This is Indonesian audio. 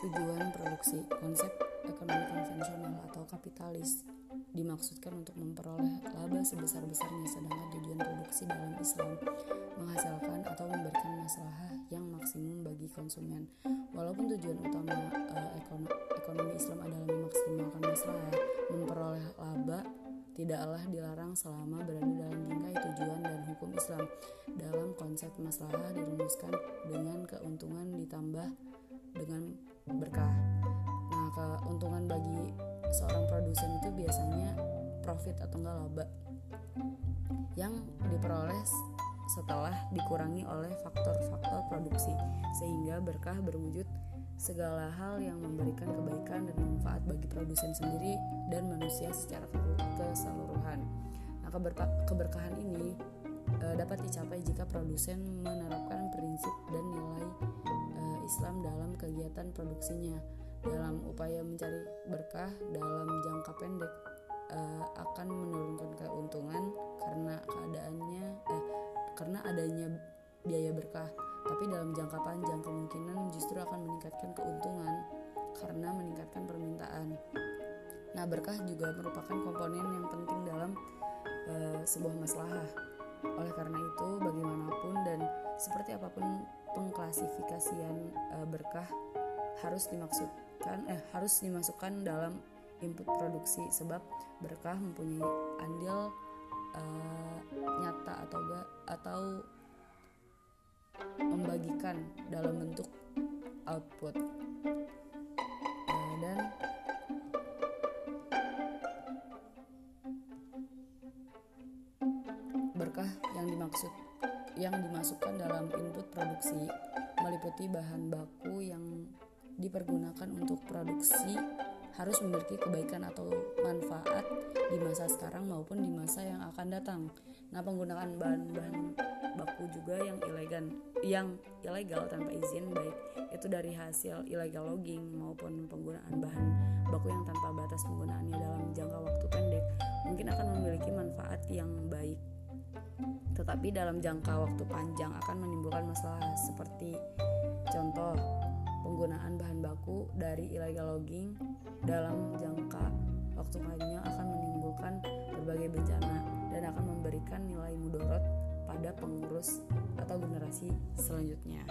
Tujuan produksi konsep ekonomi konvensional atau kapitalis dimaksudkan untuk memperoleh laba sebesar-besarnya sedangkan tujuan produksi dalam Islam menghasilkan atau memberikan masalah yang maksimum bagi konsumen. Walaupun tujuan utama eh, uh, ekonomi, ekonomi Islam adalah memaksimalkan masalah memperoleh laba tidaklah dilarang selama berada dalam bingkai tujuan dan hukum Islam. Dalam konsep masalah dirumuskan dengan keuntungan ditambah dengan berkah. Nah, keuntungan bagi seorang produsen itu biasanya profit atau enggak laba yang diperoleh setelah dikurangi oleh faktor-faktor produksi sehingga berkah berwujud segala hal yang memberikan kebaikan dan manfaat bagi produsen sendiri dan manusia secara keseluruhan. Nah, keberkahan ini e, dapat dicapai jika produsen menerapkan prinsip dan nilai Islam dalam kegiatan produksinya. Dalam upaya mencari berkah dalam jangka pendek e, akan menurunkan keuntungan karena keadaannya eh, karena adanya biaya berkah tapi dalam jangka panjang kemungkinan justru akan meningkatkan keuntungan karena meningkatkan permintaan. Nah, berkah juga merupakan komponen yang penting dalam e, sebuah masalah. Oleh karena itu, bagaimanapun dan seperti apa pun pengklasifikasian e, berkah harus dimaksudkan eh harus dimasukkan dalam input produksi sebab berkah mempunyai andil e, nyata atau gak atau membagikan dalam bentuk output. Uh, dan berkah yang dimaksud yang dimasukkan dalam input produksi meliputi bahan baku yang dipergunakan untuk produksi harus memiliki kebaikan atau manfaat di masa sekarang maupun di masa yang akan datang. Nah, penggunaan bahan-bahan baku juga yang ilegal yang ilegal tanpa izin baik itu dari hasil illegal logging maupun penggunaan bahan baku yang tanpa batas penggunaannya dalam jangka waktu pendek mungkin akan memiliki manfaat yang baik tetapi dalam jangka waktu panjang akan menimbulkan masalah seperti contoh penggunaan bahan baku dari illegal logging dalam jangka waktu panjang akan menimbulkan berbagai bencana dan akan memberikan nilai mudorot pada pengurus atau generasi selanjutnya.